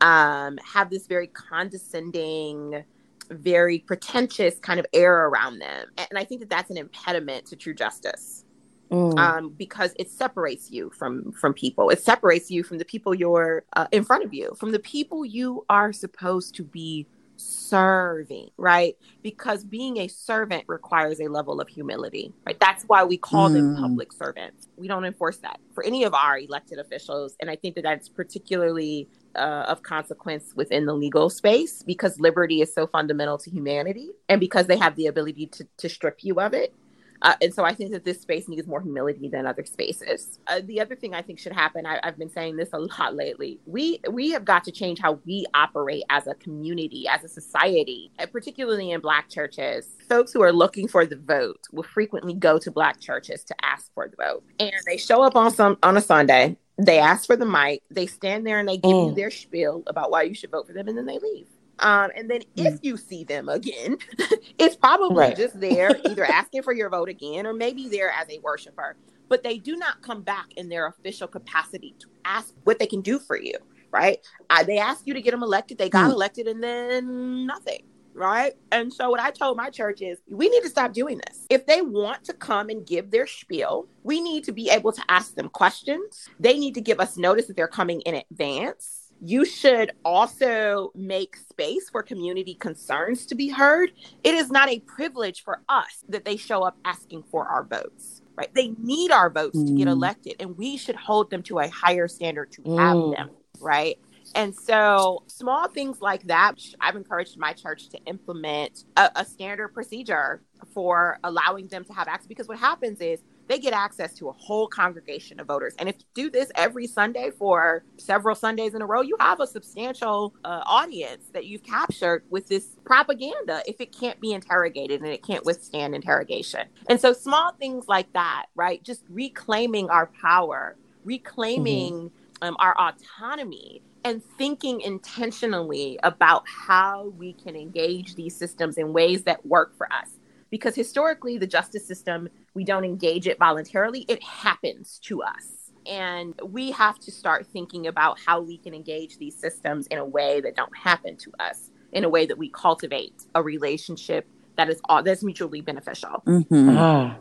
um, have this very condescending very pretentious kind of air around them. And i think that that's an impediment to true justice mm. um, because it separates you from from people. It separates you from the people you're uh, in front of you, from the people you are supposed to be serving, right? Because being a servant requires a level of humility, right? That's why we call mm. them public servants. We don't enforce that for any of our elected officials. And I think that that's particularly uh, of consequence within the legal space because liberty is so fundamental to humanity and because they have the ability to, to strip you of it uh, and so I think that this space needs more humility than other spaces. Uh, the other thing I think should happen, I, have been saying this a lot lately. We we have got to change how we operate as a community, as a society, and particularly in Black churches. Folks who are looking for the vote will frequently go to Black churches to ask for the vote, and they show up on some on a Sunday. They ask for the mic. They stand there and they give mm. you their spiel about why you should vote for them, and then they leave. Um, and then if mm. you see them again, it's probably right. just there, either asking for your vote again, or maybe there as a worshiper. But they do not come back in their official capacity to ask what they can do for you, right? Uh, they asked you to get them elected, they got mm. elected, and then nothing right? And so what I told my church is we need to stop doing this. If they want to come and give their spiel, we need to be able to ask them questions. They need to give us notice that they're coming in advance you should also make space for community concerns to be heard. It is not a privilege for us that they show up asking for our votes, right? They need our votes mm. to get mm. elected, and we should hold them to a higher standard to mm. have them, right? And so, small things like that, I've encouraged my church to implement a, a standard procedure for allowing them to have access because what happens is they get access to a whole congregation of voters. And if you do this every Sunday for several Sundays in a row, you have a substantial uh, audience that you've captured with this propaganda if it can't be interrogated and it can't withstand interrogation. And so, small things like that, right? Just reclaiming our power, reclaiming mm-hmm. um, our autonomy and thinking intentionally about how we can engage these systems in ways that work for us because historically the justice system we don't engage it voluntarily. It happens to us. And we have to start thinking about how we can engage these systems in a way that don't happen to us in a way that we cultivate a relationship that is all that's mutually beneficial. Mm-hmm. ah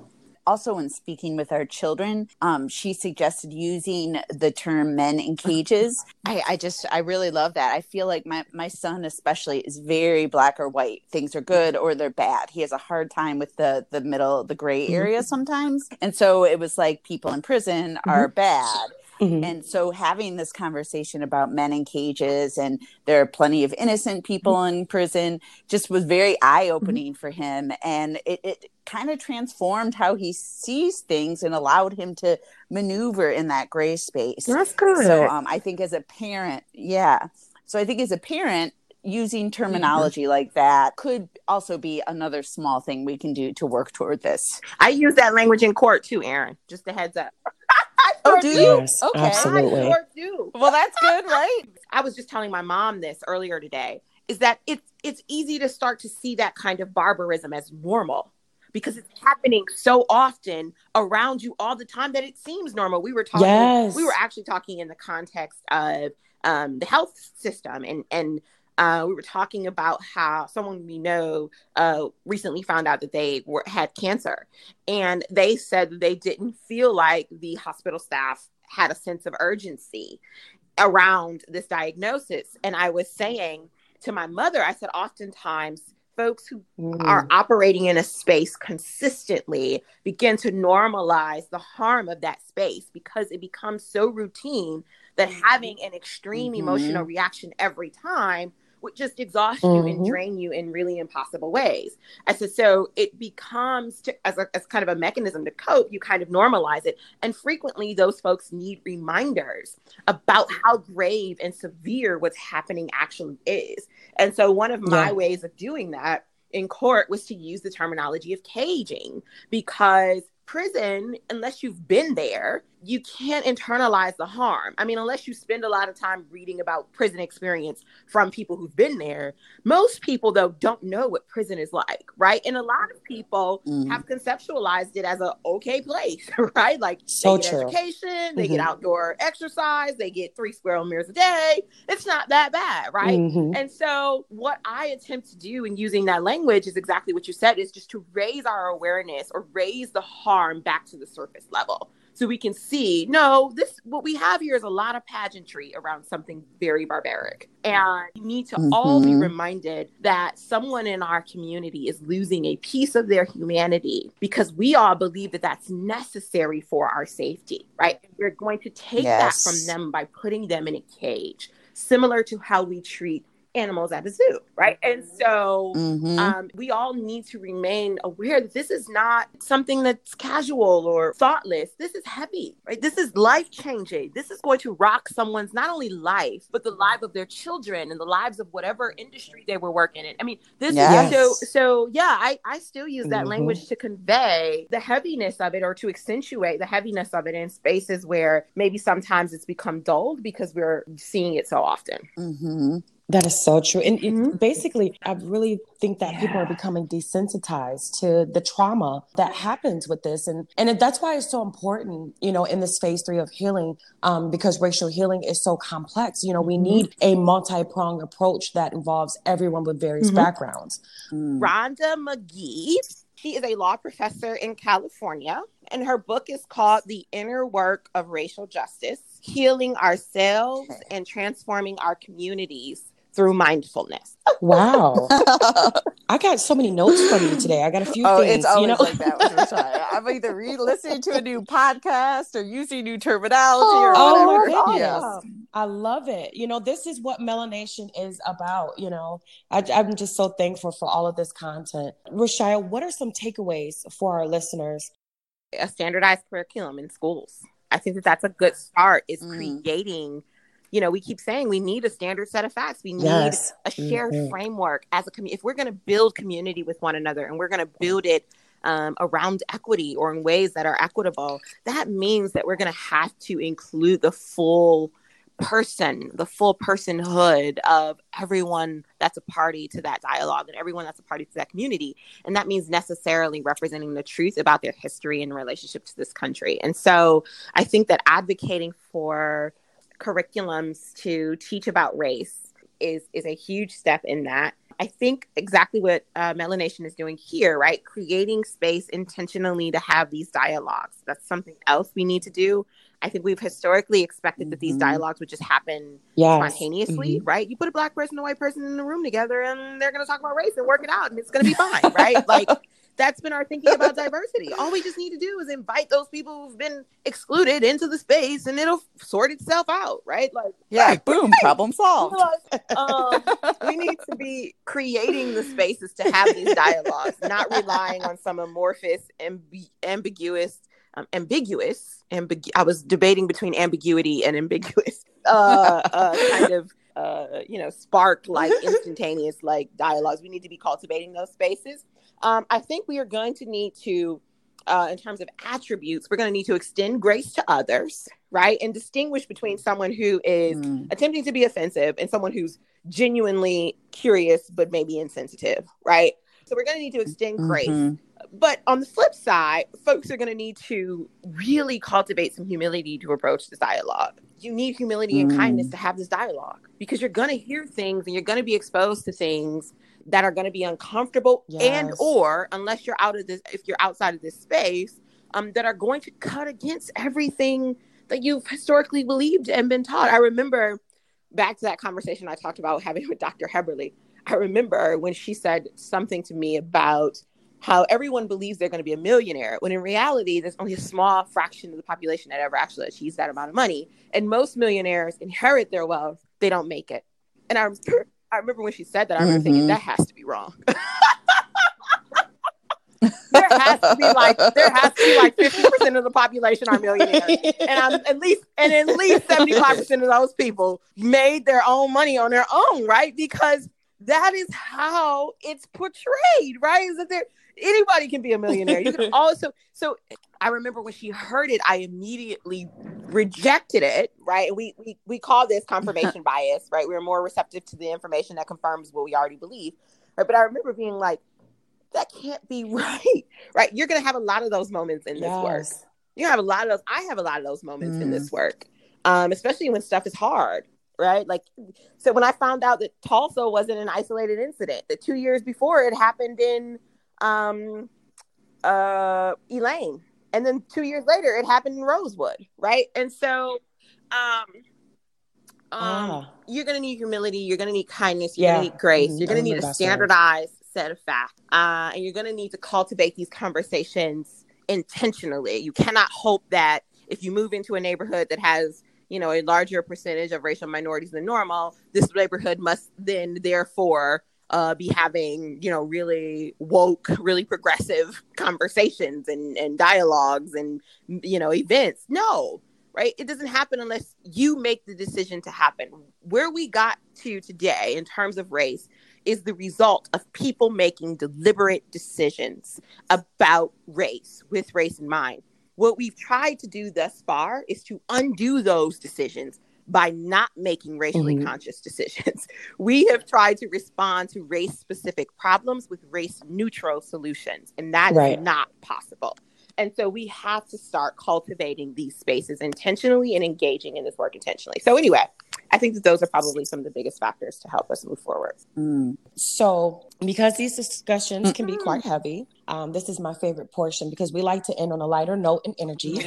also in speaking with our children um, she suggested using the term men in cages. I, I, just i really love that. I feel like my, my son especially is very black or white. Things are good or they're bad. He has a hard time with the the middle the gray mm-hmm. area sometimes. And so it was like people in prison are mm-hmm. bad Mm-hmm. And so having this conversation about men in cages and there are plenty of innocent people mm-hmm. in prison just was very eye opening mm-hmm. for him. And it, it kind of transformed how he sees things and allowed him to maneuver in that gray space. That's good. So um, I think as a parent, yeah. So I think as a parent, using terminology like that could also be another small thing we can do to work toward this. I use that language in court too, Aaron. Just a heads up. oh, do you? Yes, okay. absolutely. I sure do. Well, that's good, right? I was just telling my mom this earlier today. Is that it's it's easy to start to see that kind of barbarism as normal because it's happening so often around you all the time that it seems normal. We were talking. Yes. We were actually talking in the context of um, the health system and and uh, we were talking about how someone we know uh, recently found out that they were, had cancer, and they said they didn't feel like the hospital staff had a sense of urgency around this diagnosis. And I was saying to my mother, I said, oftentimes folks who Mm. are operating in a space consistently begin to normalize the harm of that space because it becomes so routine that having an extreme Mhm. emotional reaction every time would just exhaust you and Mhm. drain you in really impossible ways. I said, so it becomes to, as, a, as kind of a mechanism to cope, you kind of normalize it. And frequently, those folks need reminders about how grave and severe what's happening actually is. And so, one of my Yeah. ways of doing that in court was to use the terminology of caging because prison, unless you've been there, you can't internalize the harm. I mean, unless you spend a lot of time reading about prison experience from people who've been there, most people, though, don't know what prison is like, right? And a lot of people Mhm. have conceptualized it as a okay place, right? Like So they get true. education, they get Mhm. outdoor exercise, they get three squirrel meals a day. It's not that bad, right? Mhm. And so, what I attempt to do in using that language is exactly what you said is just to raise our awareness or raise the harm back to the surface level. So we can see, no, this what we have here is a lot of pageantry around something very barbaric. And we need to all be Mhm. reminded that someone in our community is losing a piece of their humanity because we all believe that that's necessary for our safety, right? We're going to take Yes. that from them by putting them in a cage, similar to how we treat animals at a zoo, right? And so Mhm. um, we all need to remain aware that this is not something that's casual or thoughtless. This is heavy, right? This is life changing. This is going to rock someone's not only life, but the life of their children and the lives of whatever industry they were working in. I mean, this Yes. is so, so yeah, I, I still use that Mhm. language to convey the heaviness of it or to accentuate the heaviness of it in spaces where maybe sometimes it's become dulled because we're seeing it so often. Mhm. That is so true. And it- Mhm. basically, I really think that people are becoming desensitized to the trauma that happens with this. And, and that's why it's so important, you know, in this phase three of healing, um, because racial healing is so complex. You know, we Mhm. need a multi pronged approach that involves everyone with various Mhm. backgrounds. Mm. Rhonda Magee. She is a law professor in California, and her book is called The Inner Work of Racial Justice Healing Ourselves and Transforming Our Communities Through Mindfulness. Wow. I got so many notes from you today. I got a few Oh, things. it's always you know? like that. I'm either re-listening to a new podcast or using new terminology or Oh my goodness. Yes. I love it. You know, this is what melanation is about. You know, I, I'm just so thankful for all of this content. Ra'Shya, what are some takeaways for our listeners? A standardized curriculum in schools. I think that that's a good start, is Mm. creating. You know, we keep saying we need a standard set of facts. We need Yes. a shared Mhm. framework as a community. If we're going to build community with one another and we're going to build it um, around equity or in ways that are equitable, that means that we're going to have to include the full person, the full personhood of everyone that's a party to that dialogue and everyone that's a party to that community. And that means necessarily representing the truth about their history and relationship to this country. And so I think that advocating for curriculums to teach about race is is a huge step in that. I think exactly what uh, Melanation is doing here, right? Creating space intentionally to have these dialogues. That's something else we need to do. I think we've historically expected that these Mhm. dialogues would just happen Yes. spontaneously, right? You put a black person and a white person in the room together and they're going to talk about race and work it out and it's going to be fine, right? Like that's been our thinking about diversity. All we just need to do is invite those people who've been excluded into the space and it'll sort itself out, right? Like Yeah, boom, problem solved. like, um, we need to be creating the spaces to have these dialogues, not relying on some amorphous, ambi- ambiguous, um, ambiguous, ambigu- I was debating between ambiguity and ambiguous, uh, uh, kind of uh, you know, spark like instantaneous like dialogues. We need to be cultivating those spaces. Um, I think we are going to need to, uh, in terms of attributes, we're going to need to extend grace to others, right, and distinguish between someone who is Mm. attempting to be offensive and someone who's genuinely curious but maybe insensitive, right? So we're going to need to extend grace Mhm. but on the flip side, folks are going to need to really cultivate some humility to approach this dialogue. You need humility and Mm. kindness to have this dialogue because you're going to hear things and you're going to be exposed to things that are going to be uncomfortable and or unless you're out of this if you're outside of this space um, that are going to cut against everything that you've historically believed and been taught. I remember back to that conversation I talked about having with Dr. Heberle. I remember when she said something to me about how everyone believes they're going to be a millionaire when in reality there's only a small fraction of the population that ever actually achieves that amount of money and most millionaires inherit their wealth they don't make it and i, I remember when she said that i remember thinking Mhm. that has to be wrong there has to be like there has to be like 50% of the population are millionaires and I'm at least and at least 75% of those people made their own money on their own, right? Because that is how it's portrayed, right? Is that there anybody can be a millionaire. You can also so I remember when she heard it, I immediately rejected it, right? And we we we call this confirmation bias, right? We're more receptive to the information that confirms what we already believe. Right. But I remember being like, that can't be right. Right. You're gonna have a lot of those moments in this work you have a lot of those i have a lot of those moments in this work um especially when stuff is hard right like so when i found out that tulsa wasn't an isolated incident that two years before it happened in um uh elaine and then two years later it happened in rosewood right and so um um Ah. you're gonna need humility you're gonna need kindness you're Yeah. gonna need grace Mhm. you're gonna need a standardized set of facts uh, and you're gonna need to cultivate these conversations intentionally you cannot hope that if you move into a neighborhood that has you know a larger percentage of racial minorities than normal this neighborhood must then therefore uh, be having you know really woke really progressive conversations and and dialogues and you know events. No right? It doesn't happen unless you make the decision to happen. Where we got to today in terms of race is the result of people making deliberate decisions about race with race in mind. What we've tried to do thus far is to undo those decisions by not making racially Mhm. conscious decisions. We have tried to respond to race specific problems with race neutral solutions, and that is Right. not possible. And so we have to start cultivating these spaces intentionally and engaging in this work intentionally. So, anyway, I think that those are probably some of the biggest factors to help us move forward. Mm. So, because these discussions can be quite heavy, um, this is my favorite portion because we like to end on a lighter note and energy.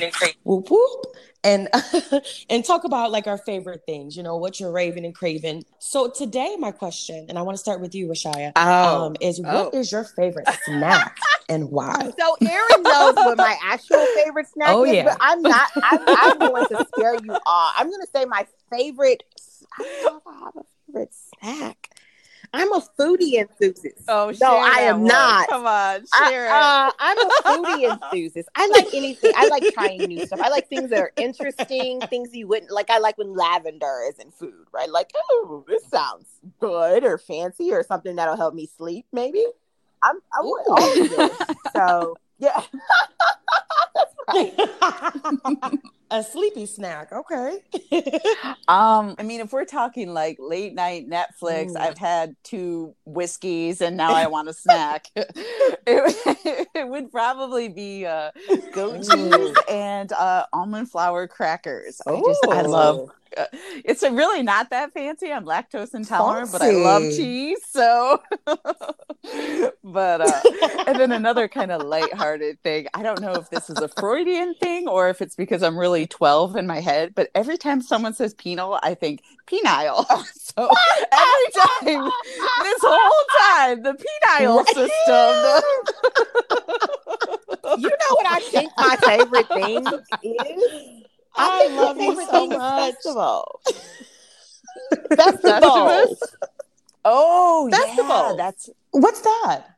whoop whoop, and and talk about like our favorite things. You know what you're raving and craving. So today, my question, and I want to start with you, Ra'Shya, Oh, um, is what Oh. is your favorite snack and why? So Erin knows what my actual favorite snack Oh, is, yeah. but I'm not. I'm, I'm going to scare you off. I'm going to say my favorite. I don't know if I have a favorite snack. I'm a foodie enthusiast. Oh, no, I am one. not. Come on, I, share it. uh, I'm a foodie enthusiast. I like anything. I like trying new stuff. I like things that are interesting, things you wouldn't like. I like when lavender is in food, right? Like, oh, this sounds good or fancy or something that'll help me sleep. Maybe I'm. I want all of this. So yeah, that's right. A sleepy snack. Okay. Um, I mean, if we're talking like late night Netflix, Mm. I've had two whiskeys and now I want a snack. it, it would probably be uh, goat cheese and uh, almond flour crackers. I just, I love. Uh, it's really not that fancy. I'm lactose intolerant, but I love cheese. So, but uh, and then another kind of lighthearted thing. I don't know if this is a Freudian thing or if it's because I'm really 12 in my head, but every time someone says penal, I think penile. so every time, this whole time, the penile system. You know what I think my favorite thing is? I think love my you favorite so thing is much. Festival. Festivus? Festival. Oh, yeah, Festivals. that's What's that?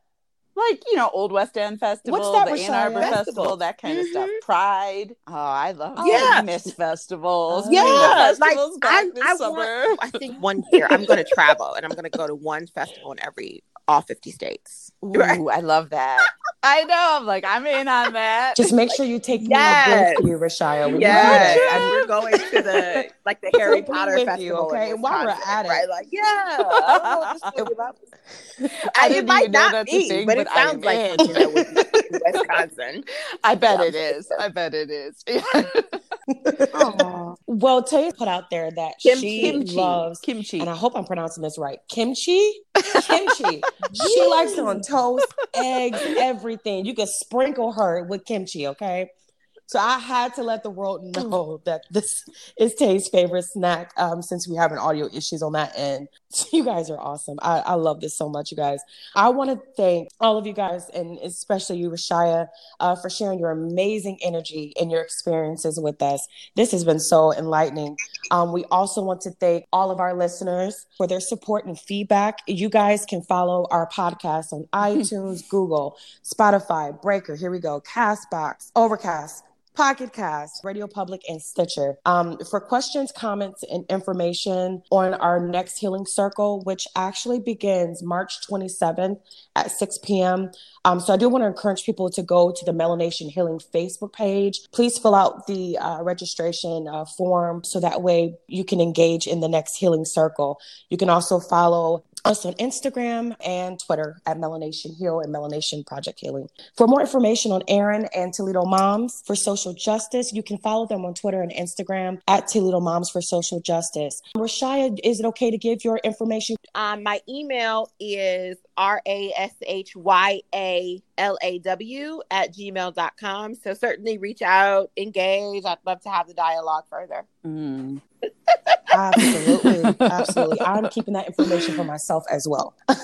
Like you know Old West End Festival, What's that, the Ann Arbor Festival, Festival. that kind of stuff. Mhm. Pride. Oh, I love. Yeah. I miss festivals. Oh. Yeah, like festivals back I, this I summer. want. I think one year I'm going to travel and I'm going to go to one festival in every all 50 states. Right. Ooh, I love that. I know. I'm like, I'm in on that. Just make sure you take me Yes. with you, Ra'Shya. when you Yes, do and we're going to the like the Harry Potter festival. you, okay? in And while we're at it- right? Like, yeah, oh, I don't know what about. I it didn't might even know not that's be, thing, but it but I sounds like in. something that would be Wisconsin. I bet Yeah. it is. I bet it is. Well, Tay put out there that Kim- she kimchi. loves, kimchi. and I hope I'm pronouncing this right, kimchi. Kimchi. she likes it on toast, eggs, everything. You can sprinkle her with kimchi, okay? So I had to let the world know that this is Tay's favorite snack um, since we having audio issues on that end. You guys are awesome. I, I love this so much, you guys. I want to thank all of you guys, and especially you, Ra'Shya, uh, for sharing your amazing energy and your experiences with us. This has been so enlightening. Um, we also want to thank all of our listeners for their support and feedback. You guys can follow our podcast on iTunes, Google, Spotify, Breaker. Here we go. Castbox, Overcast. Pocket Cast, Radio Public, and Stitcher. Um, for questions, comments, and information on our next healing circle, which actually begins March 27th at 6 p.m. Um, so I do want to encourage people to go to the Melanation Healing Facebook page. Please fill out the uh, registration uh, form so that way you can engage in the next healing circle. You can also follow us on Instagram and Twitter at Melanation Heal and Melanation Project Healing. For more information on Aaron and Toledo Moms for Social Justice, you can follow them on Twitter and Instagram at Toledo Moms for Social Justice. Ra'Shya, is it okay to give your information? Um, my email is r a s h y a l a w at gmail.com. So certainly reach out, engage. I'd love to have the dialogue further. Mm. Absolutely. Absolutely. I'm keeping that information for myself as well.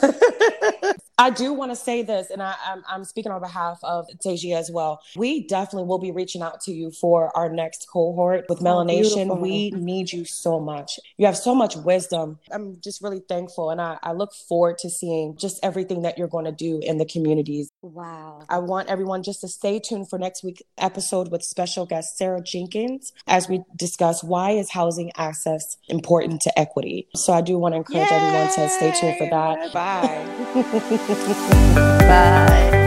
I do want to say this, and I, I'm, I'm speaking on behalf of Teji as well. We definitely will be reaching out to you for our next cohort with oh, Melanation. beautiful. we need you so much. You have so much wisdom. I'm just really thankful, and I, I look forward to seeing just everything that you're going to do in the communities. Wow. I want everyone just to stay tuned for next week's episode with special guest Sarah Jenkins as we discuss why is housing access important to equity. So I do want to encourage everyone to stay tuned for that. Bye. Bye.